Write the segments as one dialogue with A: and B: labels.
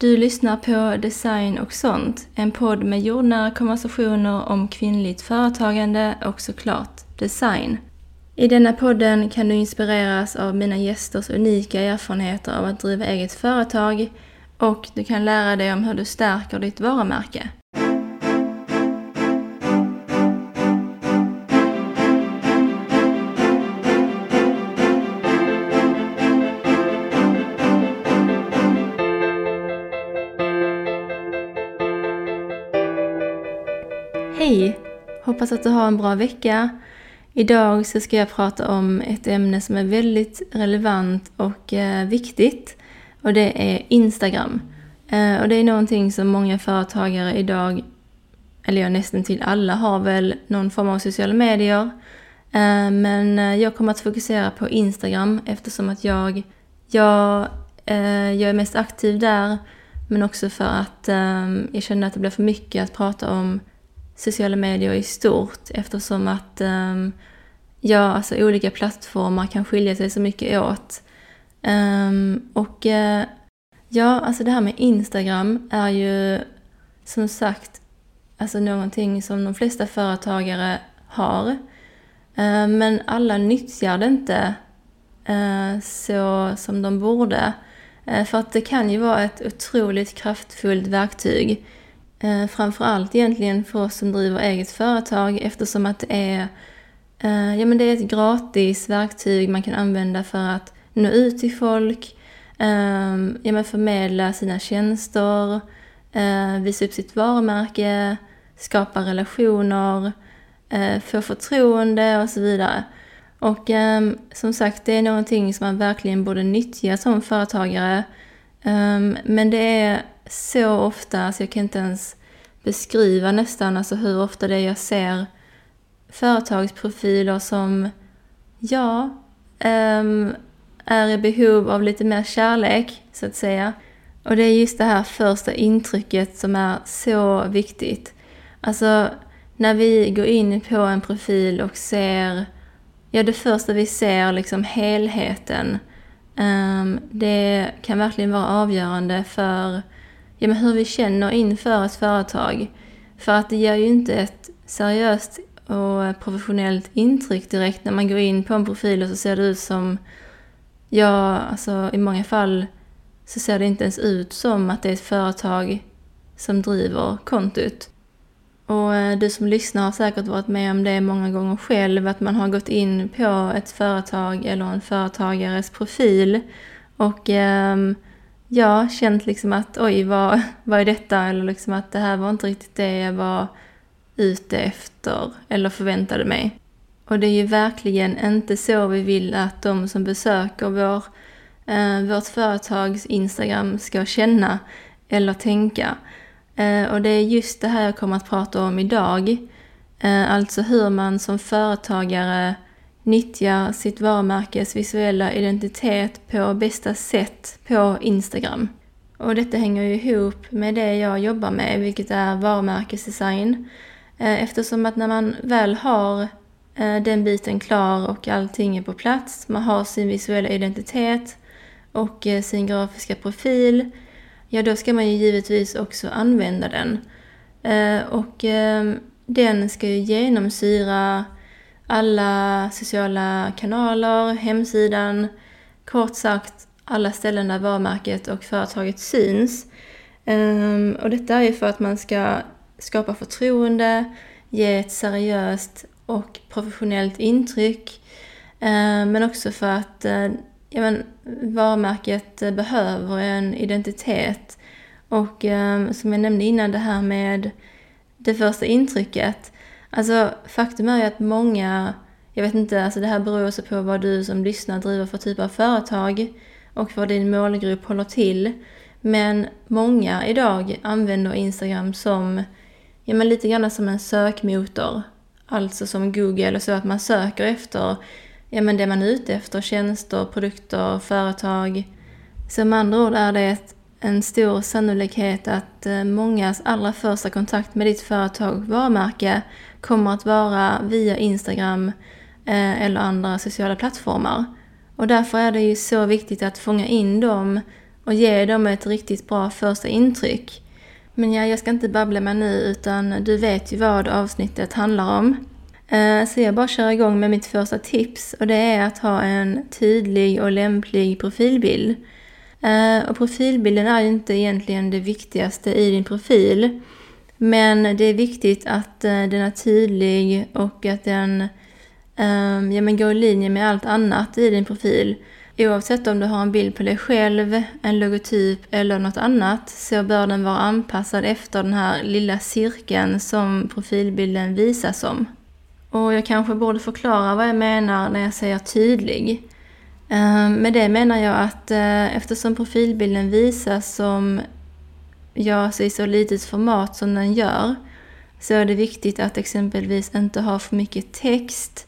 A: Du lyssnar på Design och sånt, en podd med jordnära konversationer om kvinnligt företagande och såklart design. I denna podden kan du inspireras av mina gästers unika erfarenheter av att driva eget företag och du kan lära dig om hur du stärker ditt varumärke. Hej! Hoppas att du har en bra vecka. Idag så ska jag prata om ett ämne som är väldigt relevant och eh, viktigt. Och det är Instagram. Eh, och det är någonting som många företagare idag, eller ja, nästan till alla, har väl någon form av sociala medier. Eh, men jag kommer att fokusera på Instagram eftersom att jag, jag, jag är mest aktiv där. Men också för att jag känner att det blir för mycket att prata om sociala medier i stort eftersom att um, ja, alltså olika plattformar kan skilja sig så mycket åt. Um, och uh, ja, alltså det här med Instagram är ju som sagt alltså någonting som de flesta företagare har. Uh, men alla nyttjar det inte uh, så som de borde. Eh, för att det kan ju vara ett otroligt kraftfullt verktyg Eh, framförallt egentligen för oss som driver eget företag eftersom att det är, eh, ja, men det är ett gratis verktyg man kan använda för att nå ut till folk, eh, ja, men förmedla sina tjänster, eh, visa upp sitt varumärke, skapa relationer, eh, få förtroende och så vidare. Och eh, som sagt, det är någonting som man verkligen borde nyttja som företagare. Eh, men det är så ofta, så jag kan inte ens beskriva nästan alltså hur ofta det är jag ser företagsprofiler som, ja, um, är i behov av lite mer kärlek, så att säga. Och det är just det här första intrycket som är så viktigt. Alltså, när vi går in på en profil och ser, ja det första vi ser, liksom helheten, um, det kan verkligen vara avgörande för ja, men hur vi känner inför ett företag. För att det ger ju inte ett seriöst och professionellt intryck direkt när man går in på en profil och så ser det ut som, ja, alltså i många fall så ser det inte ens ut som att det är ett företag som driver kontot. Och eh, du som lyssnar har säkert varit med om det många gånger själv, att man har gått in på ett företag eller en företagares profil och eh, ja, känt liksom att oj, vad, vad är detta? Eller liksom att det här var inte riktigt det jag var ute efter eller förväntade mig. Och det är ju verkligen inte så vi vill att de som besöker vår, eh, vårt företags Instagram ska känna eller tänka. Eh, och det är just det här jag kommer att prata om idag. Eh, alltså hur man som företagare nyttjar sitt varumärkes visuella identitet på bästa sätt på Instagram. Och detta hänger ju ihop med det jag jobbar med, vilket är varumärkesdesign. Eh, eftersom att när man väl har eh, den biten klar och allting är på plats, man har sin visuella identitet och eh, sin grafiska profil, ja då ska man ju givetvis också använda den. Och ehm, den ska ju genomsyra alla sociala kanaler, hemsidan, kort sagt alla ställen där varumärket och företaget syns. Ehm, och detta är ju för att man ska skapa förtroende, ge ett seriöst och professionellt intryck. Ehm, men också för att eh, ja, men, varumärket behöver en identitet. Och ehm, som jag nämnde innan, det här med det första intrycket. Alltså faktum är ju att många, jag vet inte, alltså det här beror också på vad du som lyssnar driver för typ av företag och vad din målgrupp håller till. Men många idag använder Instagram som, ja men lite grann som en sökmotor. Alltså som Google och så att man söker efter, ja men det man är ute efter, tjänster, produkter, företag. Så med andra ord är det ett en stor sannolikhet att eh, mångas allra första kontakt med ditt företag och varumärke kommer att vara via Instagram eh, eller andra sociala plattformar. Och därför är det ju så viktigt att fånga in dem och ge dem ett riktigt bra första intryck. Men ja, jag ska inte babbla mig nu utan du vet ju vad avsnittet handlar om. Eh, så jag bara kör igång med mitt första tips och det är att ha en tydlig och lämplig profilbild. Eh, och profilbilden är ju inte egentligen det viktigaste i din profil. Men det är viktigt att eh, den är tydlig och att den ehm, ja, men går i linje med allt annat i din profil. Oavsett om du har en bild på dig själv, en logotyp eller något annat så bör den vara anpassad efter den här lilla cirkeln som profilbilden visas som. Och jag kanske borde förklara vad jag menar när jag säger tydlig. Ehm, med det menar jag att eh, eftersom profilbilden visas som görs i så litet format som den gör så är det viktigt att exempelvis inte ha för mycket text,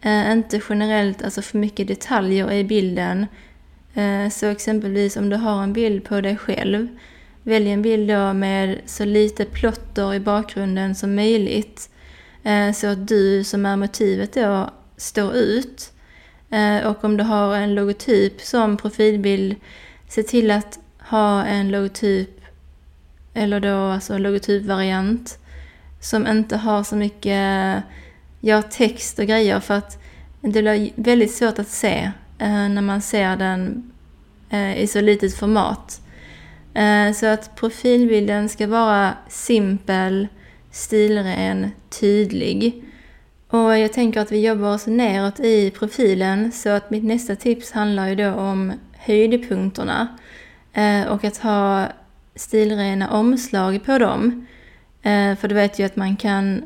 A: eh, inte generellt alltså för mycket detaljer i bilden. Eh, så exempelvis om du har en bild på dig själv, välj en bild då med så lite plotter i bakgrunden som möjligt så att du som är motivet då står ut. Eh, och om du har en logotyp som profilbild, se till att ha en logotyp, eller då alltså logotypvariant, som inte har så mycket ja, text och grejer för att det blir väldigt svårt att se eh, när man ser den eh, i så litet format. Så att profilbilden ska vara simpel, stilren, tydlig. Och jag tänker att vi jobbar oss neråt i profilen så att mitt nästa tips handlar ju då om höjdpunkterna eh, och att ha stilrena omslag på dem. Eh, för du vet ju att man kan,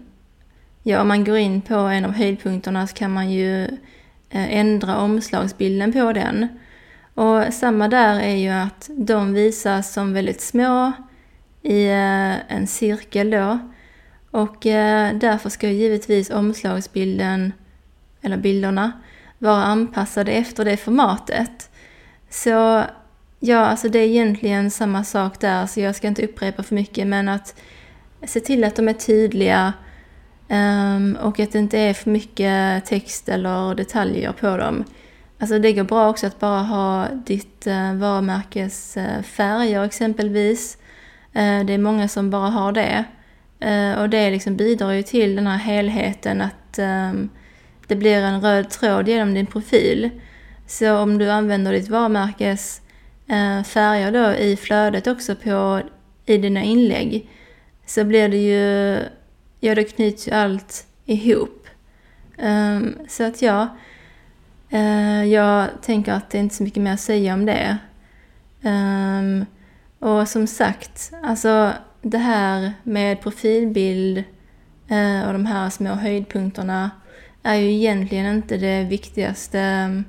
A: ja om man går in på en av höjdpunkterna så kan man ju eh, ändra omslagsbilden på den. Och samma där är ju att de visas som väldigt små i en cirkel då. Och eh, därför ska givetvis omslagsbilden, eller bilderna, vara anpassade efter det formatet. Så ja, alltså det är egentligen samma sak där, så jag ska inte upprepa för mycket, men att se till att de är tydliga um, och att det inte är för mycket text eller detaljer på dem. Alltså det går bra också att bara ha ditt uh, varumärkes uh, färger exempelvis. Uh, det är många som bara har det. Eh, och det liksom bidrar ju till den här helheten att ehm, det blir en röd tråd genom din profil. Så om du använder ditt varumärkes eh, färger då i flödet också på, i dina inlägg så blir det ju, ja då knyts ju allt ihop. Ehm, så att ja, eh, jag tänker att det är inte så mycket mer att säga om det. Ehm, och som sagt, alltså det här med profilbild eh, och de här små höjdpunkterna är ju egentligen inte det viktigaste eh,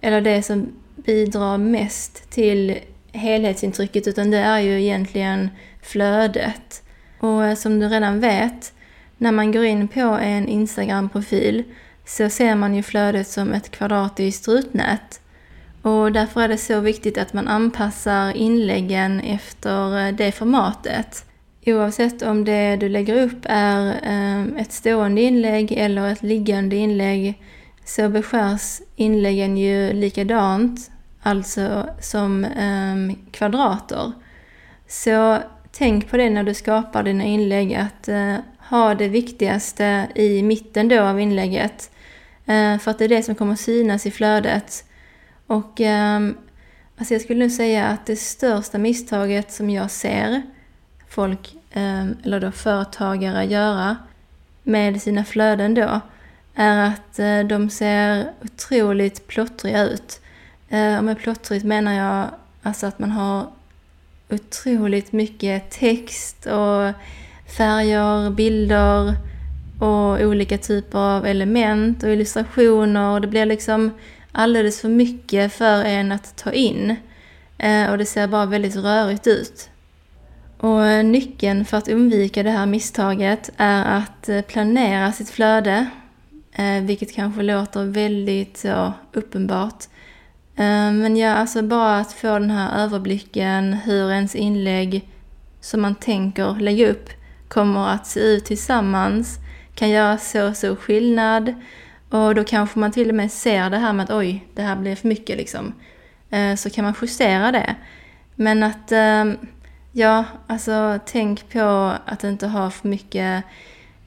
A: eller det som bidrar mest till helhetsintrycket utan det är ju egentligen flödet. Och eh, som du redan vet, när man går in på en Instagram-profil så ser man ju flödet som ett kvadratiskt rutnät. Och därför är det så viktigt att man anpassar inläggen efter eh, det formatet. Oavsett om det du lägger upp är eh, ett stående inlägg eller ett liggande inlägg så beskärs inläggen ju likadant, alltså som ehm, kvadrater. Så tänk på det när du skapar dina inlägg, att eh, ha det viktigaste i mitten då av inlägget. För att det är det som kommer synas i flödet. Och ehm, alltså jag skulle nu säga att det största misstaget som jag ser folk, ehm, eller då företagare, göra med sina flöden då, är att eh, de ser otroligt plottriga ut. Eh, och med plottrigt menar jag alltså att man har otroligt mycket text och färger, bilder och olika typer av element och illustrationer. Det blir liksom alldeles för mycket för en att ta in. Eh, och det ser bara väldigt rörigt ut. Och eh, nyckeln för att undvika det här misstaget är att eh, planera sitt flöde, vilket kanske låter väldigt så uppenbart. Men ja, alltså bara att få den här överblicken hur ens inlägg som man tänker lägga upp kommer att se ut tillsammans kan göra så stor skillnad. Och då kanske man till och med ser det här med att oj, det här blir för mycket liksom. Eh, så kan man justera det. Men att, ehm, ja, alltså tänk på att inte ha för mycket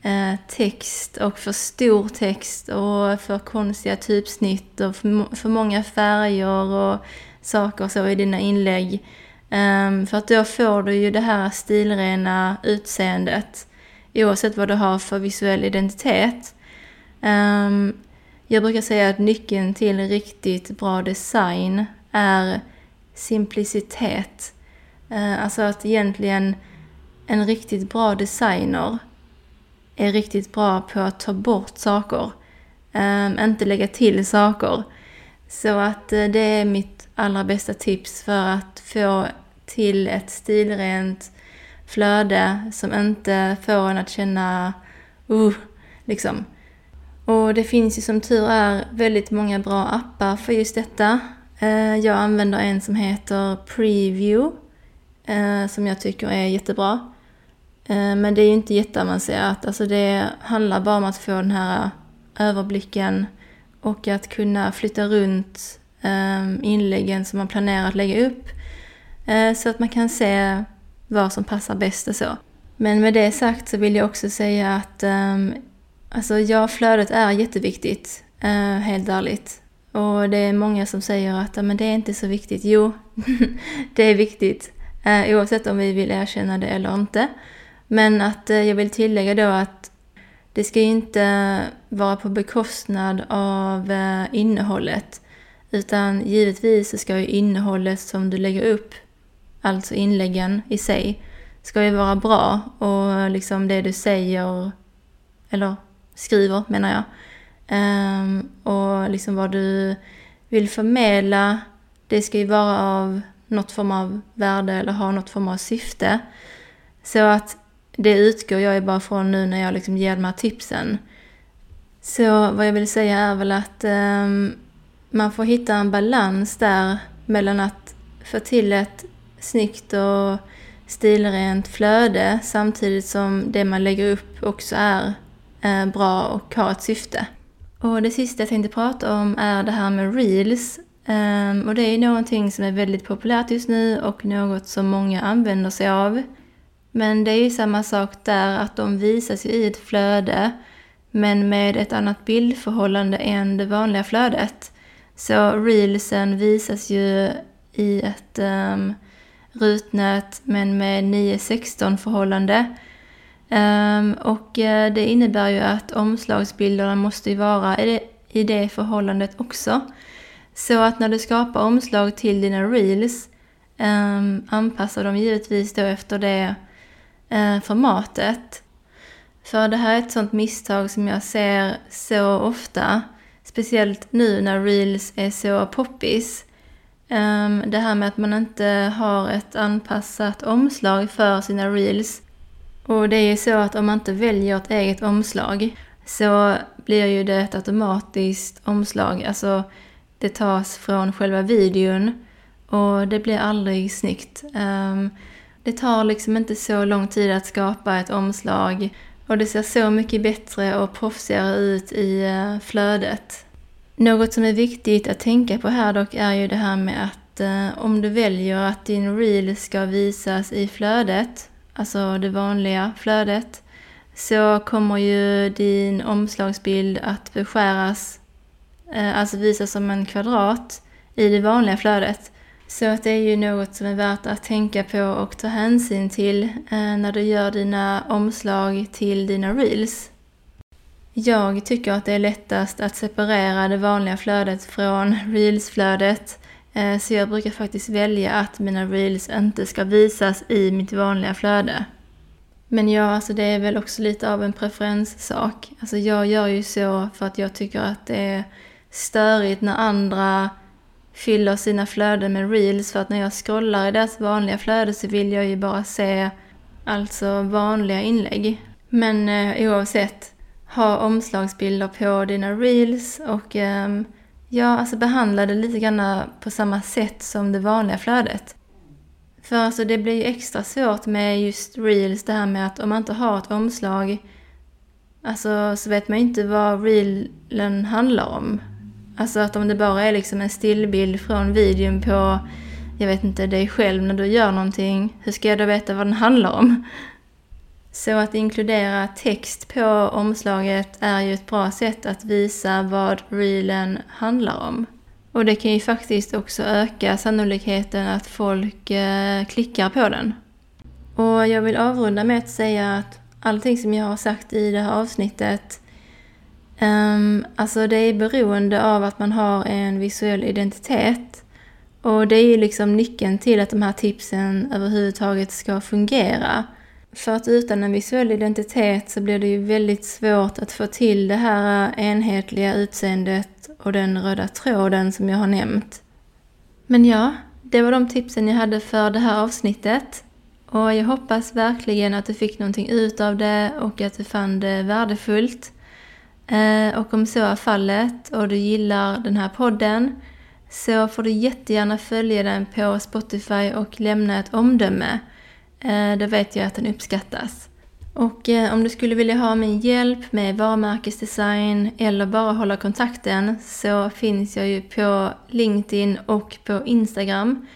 A: eh, text och för stor text och för konstiga typsnitt och för, många färger och saker och så i dina inlägg. Ehm, för att då får du ju det här stilrena utseendet oavsett vad du har för visuell identitet. Um, jag brukar säga att nyckeln till riktigt bra design är simplicitet. Uh, alltså att egentligen en riktigt bra designer är riktigt bra på att ta bort saker. Um, inte lägga till saker. Så att uh, det är mitt allra bästa tips för att få till ett stilrent flöde som inte får en att känna uh, liksom. Och det finns ju som tur är väldigt många bra appar för just detta. Eh, jag använder en som heter Preview eh, som jag tycker är jättebra. Eh, men det är ju inte jätteavancerat. Alltså det handlar bara om att få den här överblicken och att kunna flytta runt inläggen som man planerar att lägga upp så att man kan se vad som passar bäst och så. Men med det sagt så vill jag också säga att ehm, alltså ja, flödet är jätteviktigt, eh, helt ärligt. Och det är många som säger att men det är inte så viktigt. Jo, det är viktigt. Eh, oavsett om vi vill erkänna det eller inte. Men att eh, jag vill tillägga då att det ska inte vara på bekostnad av eh, innehållet. Utan givetvis så ska ju innehållet som du lägger upp alltså inläggen i sig, ska ju vara bra och liksom det du säger, eller skriver menar jag, um, och liksom vad du vill förmedla, det ska ju vara av något form av värde eller ha något form av syfte. Så att det utgår jag ju bara från nu när jag liksom ger de här tipsen. Så vad jag vill säga är väl att um, man får hitta en balans där mellan att få till ett snyggt och stilrent flöde samtidigt som det man lägger upp också är Eh, bra och har ett syfte. Och det sista jag tänkte prata om är det här med reels. Ehm, och det är någonting som är väldigt populärt just nu och något som många använder sig av. Men det är ju samma sak där att de visas ju i ett flöde men med ett annat bildförhållande än det vanliga flödet. Så reelsen visas ju i ett um, rutnät men med 9-16 förhållande. Um, och uh, det innebär ju att omslagsbilderna måste ju vara i det, i det förhållandet också. Så att när du skapar omslag till dina reels um, anpassar de givetvis då efter det uh, formatet. För det här är ett sånt misstag som jag ser så ofta, speciellt nu när reels är så poppis. Um, det här med att man inte har ett anpassat omslag för sina reels. Och det är ju så att om man inte väljer ett eget omslag så blir ju det ett automatiskt omslag. Alltså det tas från själva videon och det blir aldrig snyggt. Ehm, det tar liksom inte så lång tid att skapa ett omslag och det ser så mycket bättre och proffsigare ut i eh, flödet. Något som är viktigt att tänka på här dock är ju det här med att eh, om du väljer att din reel ska visas i flödet, alltså det vanliga flödet, så kommer ju din omslagsbild att beskäras, eh, alltså visas som en kvadrat i det vanliga flödet. Så att det är ju något som är värt att tänka på och ta hänsyn till eh, när du gör dina omslag till dina reels. Jag tycker att det är lättast att separera det vanliga flödet från reelsflödet. Eh, så jag brukar faktiskt välja att mina reels inte ska visas i mitt vanliga flöde. Men ja, alltså det är väl också lite av en preferenssak. Alltså jag gör ju så för att jag tycker att det är störigt när andra fyller sina flöden med reels. För att när jag scrollar i deras vanliga flöde så vill jag ju bara se alltså vanliga inlägg. Men eh, oavsett ha omslagsbilder på dina reels och eh, ja, alltså behandla det lite grann på samma sätt som det vanliga flödet. För alltså det blir ju extra svårt med just reels, det här med att om man inte har ett omslag Alltså så vet man ju inte vad reelen handlar om. Alltså att om det bara är liksom en stillbild från videon på jag vet inte, dig själv när du gör någonting, hur ska jag då veta vad den handlar om? Så att inkludera text på omslaget är ju ett bra sätt att visa vad reelen handlar om. Och det kan ju faktiskt också öka sannolikheten att folk eh, klickar på den. Och jag vill avrunda med att säga att allting som jag har sagt i det här avsnittet um, Alltså det är beroende av att man har en visuell identitet. Och det är ju liksom nyckeln till att de här tipsen överhuvudtaget ska fungera. För att utan en visuell identitet så blir det ju väldigt svårt att få till det här enhetliga utseendet och den röda tråden som jag har nämnt. Men ja, det var de tipsen jag hade för det här avsnittet. Och jag hoppas verkligen att du fick någonting ut av det och att du fann det värdefullt. Eh, och om så är fallet och du gillar den här podden så får du jättegärna följa den på Spotify och lämna ett omdöme. Eh, då vet jag att den uppskattas. Och eh, om du skulle vilja ha min hjälp med varumärkesdesign eller bara hålla kontakten så finns jag ju på LinkedIn och på Instagram.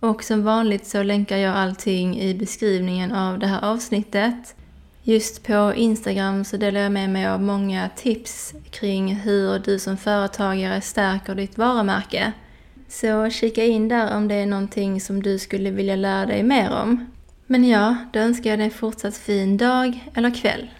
A: Och som vanligt så länkar jag allting i beskrivningen av det här avsnittet. Just på Instagram så delar jag med mig av många tips kring hur du som företagare stärker ditt varumärke. Så kika in där om det är någonting som du skulle vilja lära dig mer om. Men ja, då önskar jag dig en fortsatt fin dag eller kväll.